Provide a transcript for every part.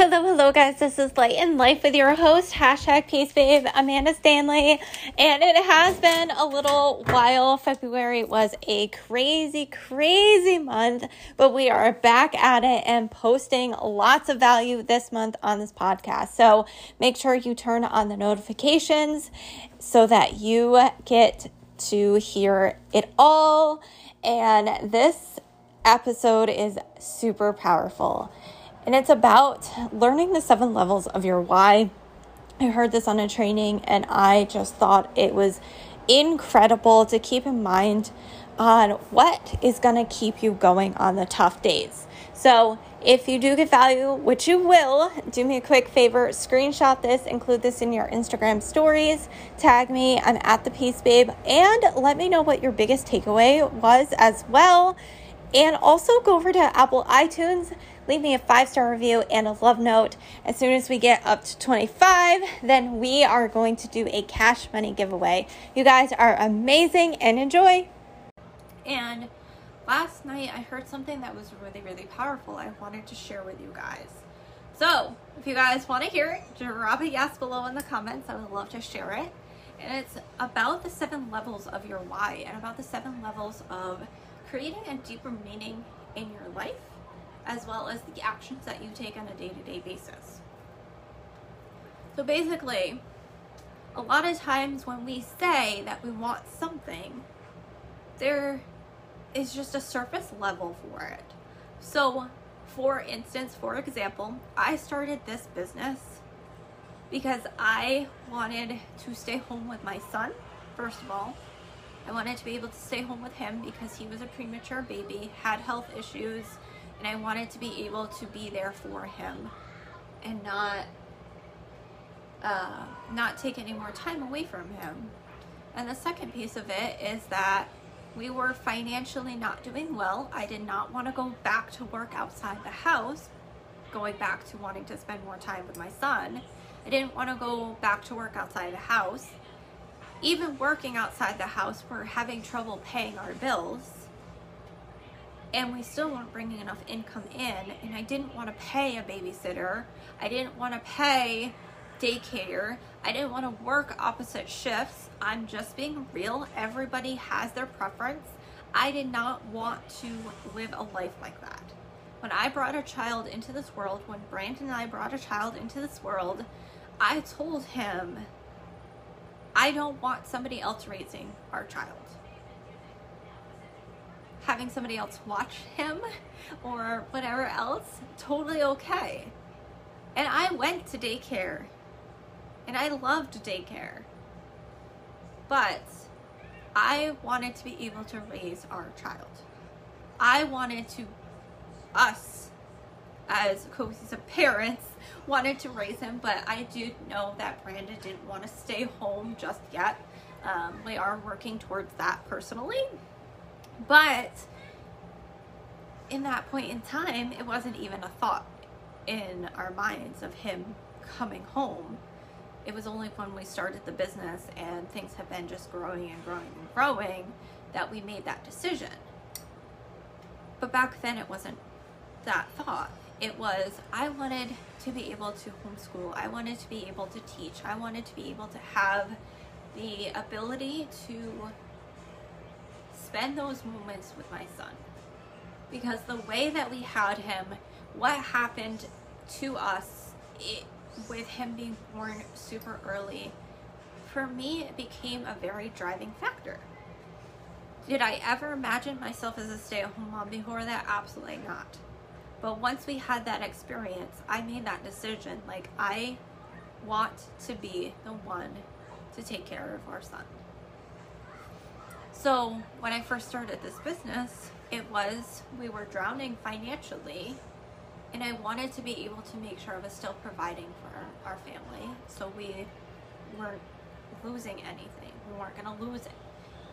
Hello, hello, guys. This is Light in Life with your host, hashtag Peace Babe, Amanda Stanley. And it has been a little while. February was a crazy, crazy month, but we are back at it and posting lots of value this month on this podcast. So make sure you turn on the notifications so that you get to hear it all. And this episode is super powerful. And it's about learning the seven levels of your why. I heard this on a training and I just thought it was incredible to keep in mind on what is going to keep you going on the tough days. So, if you do get value, which you will, do me a quick favor, screenshot this, include this in your Instagram stories, tag me, I'm at the Peace Babe, and let me know what your biggest takeaway was as well. And also go over to Apple iTunes, leave me a five star review and a love note. As soon as we get up to 25, then we are going to do a cash money giveaway. You guys are amazing and enjoy. And last night I heard something that was really, really powerful. I wanted to share with you guys. So, if you guys want to hear it, drop a yes below in the comments. I would love to share it. And it's about the seven levels of your why and about the seven levels of creating a deeper meaning in your life as well as the actions that you take on a day-to-day basis. So basically, a lot of times when we say that we want something, there is just a surface level for it. So, for instance, for example, I started this business because I wanted to stay home with my son, first of all. I wanted to be able to stay home with him because he was a premature baby, had health issues, and I wanted to be able to be there for him and not uh, not take any more time away from him. And the second piece of it is that we were financially not doing well. I did not want to go back to work outside the house, going back to wanting to spend more time with my son. I didn't want to go back to work outside the house. Even working outside the house, we're having trouble paying our bills. And we still weren't bringing enough income in and i didn't want to pay a babysitter. I didn't want to pay daycare. I didn't want to work opposite shifts. I'm just being real everybody has their preference. I did not want to live a life like that. When i brought a child into this world when brandon and i brought a child into this world i told him i don't want somebody else raising our child having somebody else watch him or whatever else, totally okay. And I went to daycare and I loved daycare. But I wanted to be able to raise our child. I wanted to, us as cohesive parents, wanted to raise him, but I do know that Brandon didn't want to stay home just yet. Um, we are working towards that personally. But in that point in time, it wasn't even a thought in our minds of him coming home. It was only when we started the business and things have been just growing and growing and growing that we made that decision. But back then, it wasn't that thought. It was, I wanted to be able to homeschool. I wanted to be able to teach. I wanted to be able to have the ability to spend those moments with my son. Because the way that we had him, what happened to us it, with him being born super early, for me, it became a very driving factor. Did I ever imagine myself as a stay at home mom before that? Absolutely not. But once we had that experience, I made that decision. Like, I want to be the one to take care of our son. So when I first started this business, it was we were drowning financially and I wanted to be able to make sure I was still providing for our, family so we weren't losing anything. We weren't going to lose it.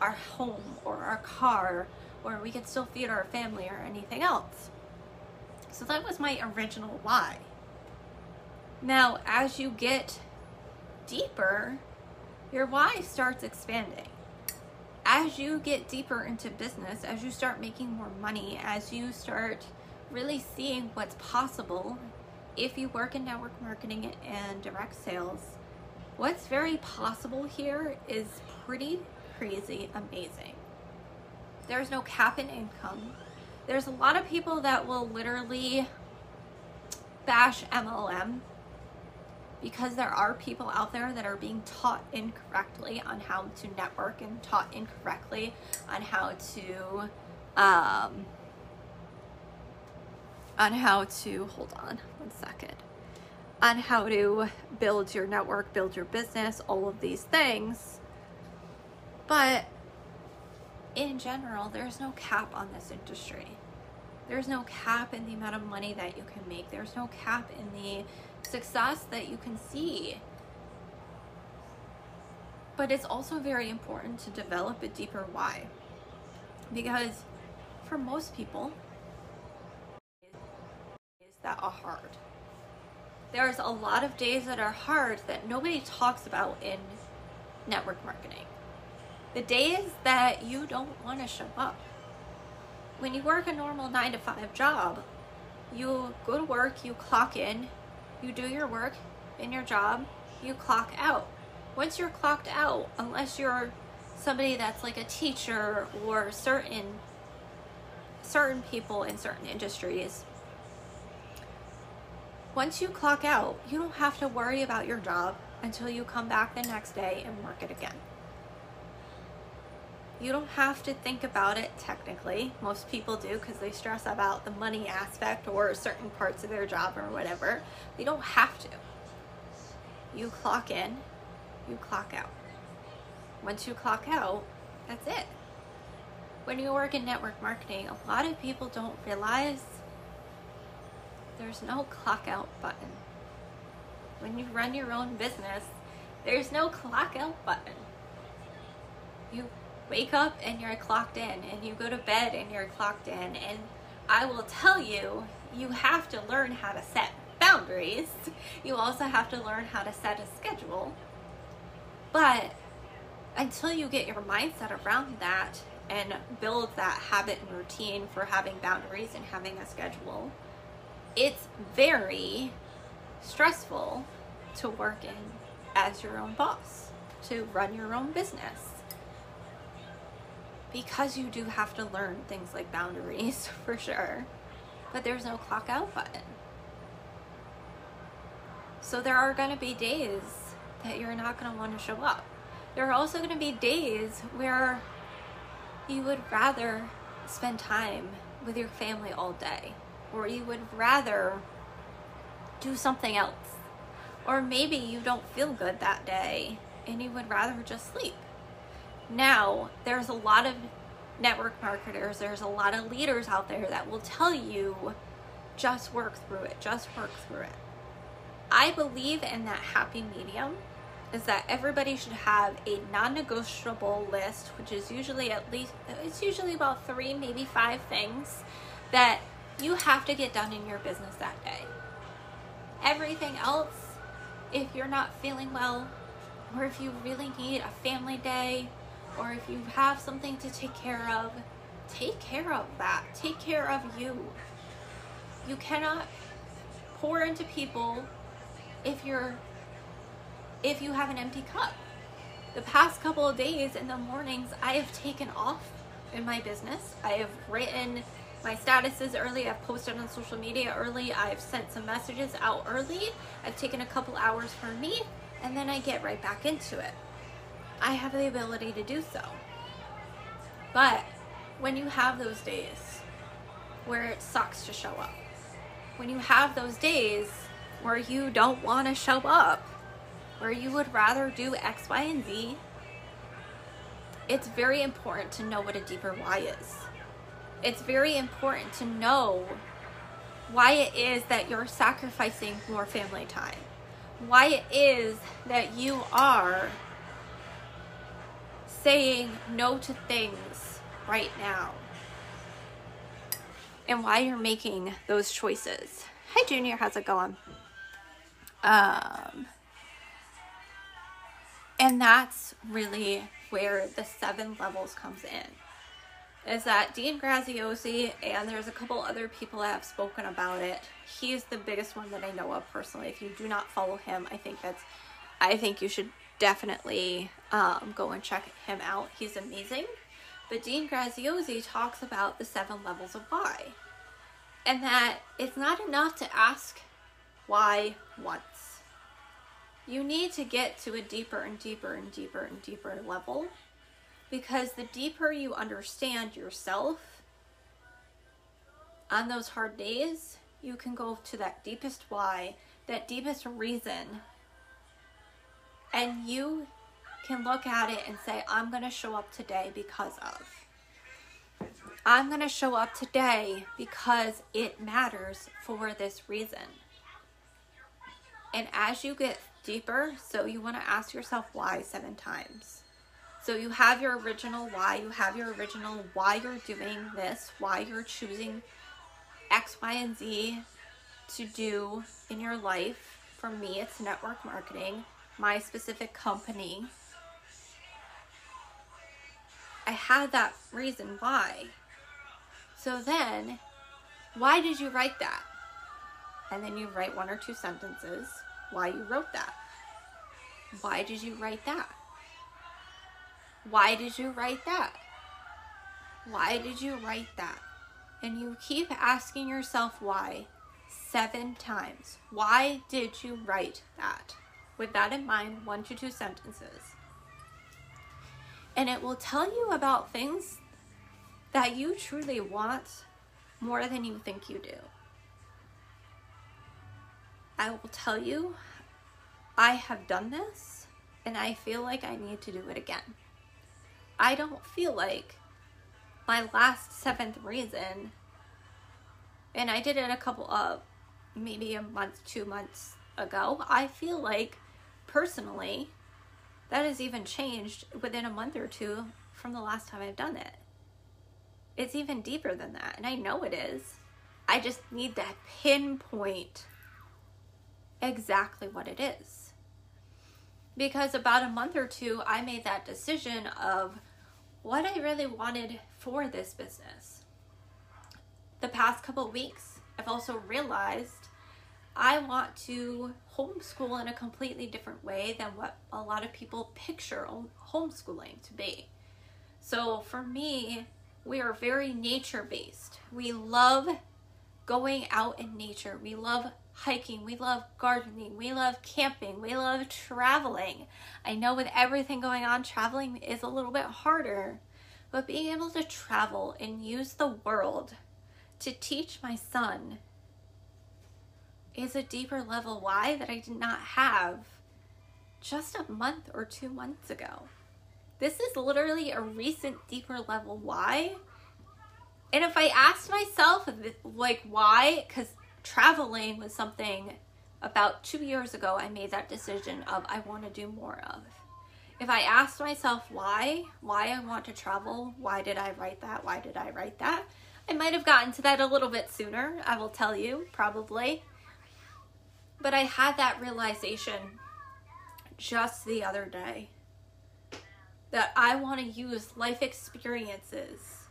Our home or our car or we could still feed our family or anything else. So that was my original why. Now, as you get deeper, your why starts expanding as you get deeper into business, as you start making more money, as you start really seeing what's possible, if you work in network marketing and direct sales, what's very possible here is pretty crazy amazing. There's no cap in income. There's a lot of people that will literally bash MLM because there are people out there that are being taught incorrectly on how to network and taught incorrectly on how to um, on how to hold on one second on how to build your network build your business all of these things. But in general there's no cap on this industry there's no cap in the amount of money that you can make there's no cap in the success that you can see. But it's also very important to develop a deeper why. Because for most people, days that are hard. There's a lot of days that are hard that nobody talks about in network marketing. The days that you don't want to show up. When you work a normal nine to five job, you go to work, you clock in, you do your work in your job, you clock out. Once you're clocked out, unless you're somebody that's like a teacher or certain certain people in certain industries, once you clock out, you don't have to worry about your job until you come back the next day and work it again. You don't have to think about it technically. Most people do because they stress about the money aspect or certain parts of their job or whatever. You don't have to. You clock in, you clock out. Once you clock out, that's it. When you work in network marketing, a lot of people don't realize there's no clock out button. When you run your own business, there's no clock out button. You wake up and you're clocked in and you go to bed and you're clocked in and I will tell you you have to learn how to set boundaries. You also have to learn how to set a schedule. But until you get your mindset around that and build that habit and routine for having boundaries and having a schedule, it's very stressful to work in as your own boss, to run your own business because you do have to learn things like boundaries for sure, but there's no clock out button. So there are going to be days that you're not going to want to show up. There are also going to be days where you would rather spend time with your family all day, or you would rather do something else. Or maybe you don't feel good that day and you would rather just sleep. Now, there's a lot of network marketers, there's a lot of leaders out there that will tell you just work through it, just work through it. I believe in that happy medium is that everybody should have a non-negotiable list, which is usually at least it's usually about 3, maybe 5 things that you have to get done in your business that day. Everything else, if you're not feeling well or if you really need a family day or if you have something to take care of, take care of that. Take care of you. You cannot pour into people if you're if you have an empty cup. The past couple of days in the mornings, I have taken off in my business. I have written my statuses early. I've posted on social media early. I've sent some messages out early. I've taken a couple hours for me, and then I get right back into it. I have the ability to do so. But when you have those days where it sucks to show up, when you have those days where you don't want to show up, where you would rather do X, Y, and Z, it's very important to know what a deeper why is. It's very important to know why it is that you're sacrificing more family time, why it is that you are saying no to things right now and why you're making those choices. Hi, Junior. How's it going? Um, and that's really where the seven levels comes in. is that Dean Graziosi and there's a couple other people that have spoken about it. He's the biggest one that I know of personally. If you do not follow him, I think that's I think you should definitely um, go and check him out. He's amazing. But Dean Graziosi talks about the seven levels of why. And that it's not enough to ask why once. You need to get to a deeper and deeper and deeper and deeper level because the deeper you understand yourself on those hard days, you can go to that deepest why, that deepest reason, and you can look at it and say, I'm going to show up today because of. I'm going to show up today because it matters for this reason. And as you get deeper, so you want to ask yourself why seven times. So you have your original why, you have your original why you're doing this, why you're choosing X, Y, and Z to do in your life. For me, it's network marketing, my specific company. I had that reason why. So then, why did you write that? And then you write one or two sentences why you wrote that. Why did you write that? Why did you write that? Why did you write that? And you keep asking yourself why seven times. Why did you write that? With that in mind, one to two sentences. And it will tell you about things that you truly want more than you think you do. I will tell you, I have done this and I feel like I need to do it again. I don't feel like my last seventh reason, and I did it a couple of maybe a month, two months ago. I feel like personally that has even changed within a month or two from the last time I've done it. It's even deeper than that, and I know it is. I just need to pinpoint exactly what it is. Because about a month or two, I made that decision of what I really wanted for this business. The past couple weeks, I've also realized I want to homeschool in a completely different way than what a lot of people picture homeschooling to be. So for me, we are very nature based. We love going out in nature. We love hiking, we love gardening, we love camping, we love traveling. I know with everything going on, traveling is a little bit harder, but being able to travel and use the world to teach my son is a deeper level why that I did not have just a month or two months ago. This is literally a recent deeper level why. And if I asked myself, like, why, because traveling was something about two years ago I made that decision of I want to do more of. If I asked myself why, why I want to travel, why did I write that, why did I write that, I might have gotten to that a little bit sooner, I will tell you, probably. But I had that realization just the other day that I want to use life experiences.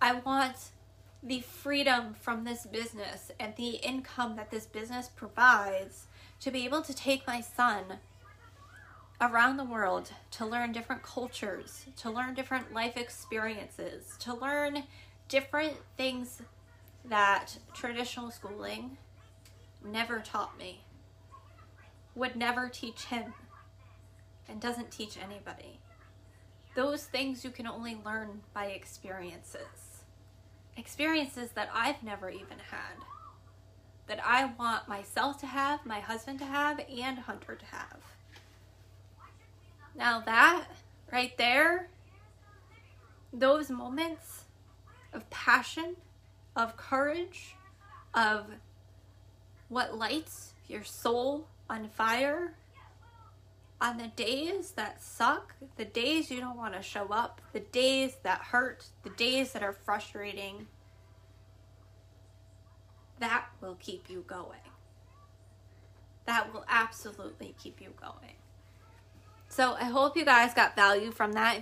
I want the freedom from this business and the income that this business provides to be able to take my son around the world to learn different cultures, to learn different life experiences, to learn different things that traditional schooling never taught me, would never teach him, and doesn't teach anybody. Those things you can only learn by experiences experiences that I've never even had, that I want myself to have, my husband to have, and Hunter to have. Now, that right there, those moments of passion, of courage, of what lights your soul on fire on the days that suck, the days you don't want to show up, the days that hurt, the days that are frustrating, that will keep you going. That will absolutely keep you going. So I hope you guys got value from that.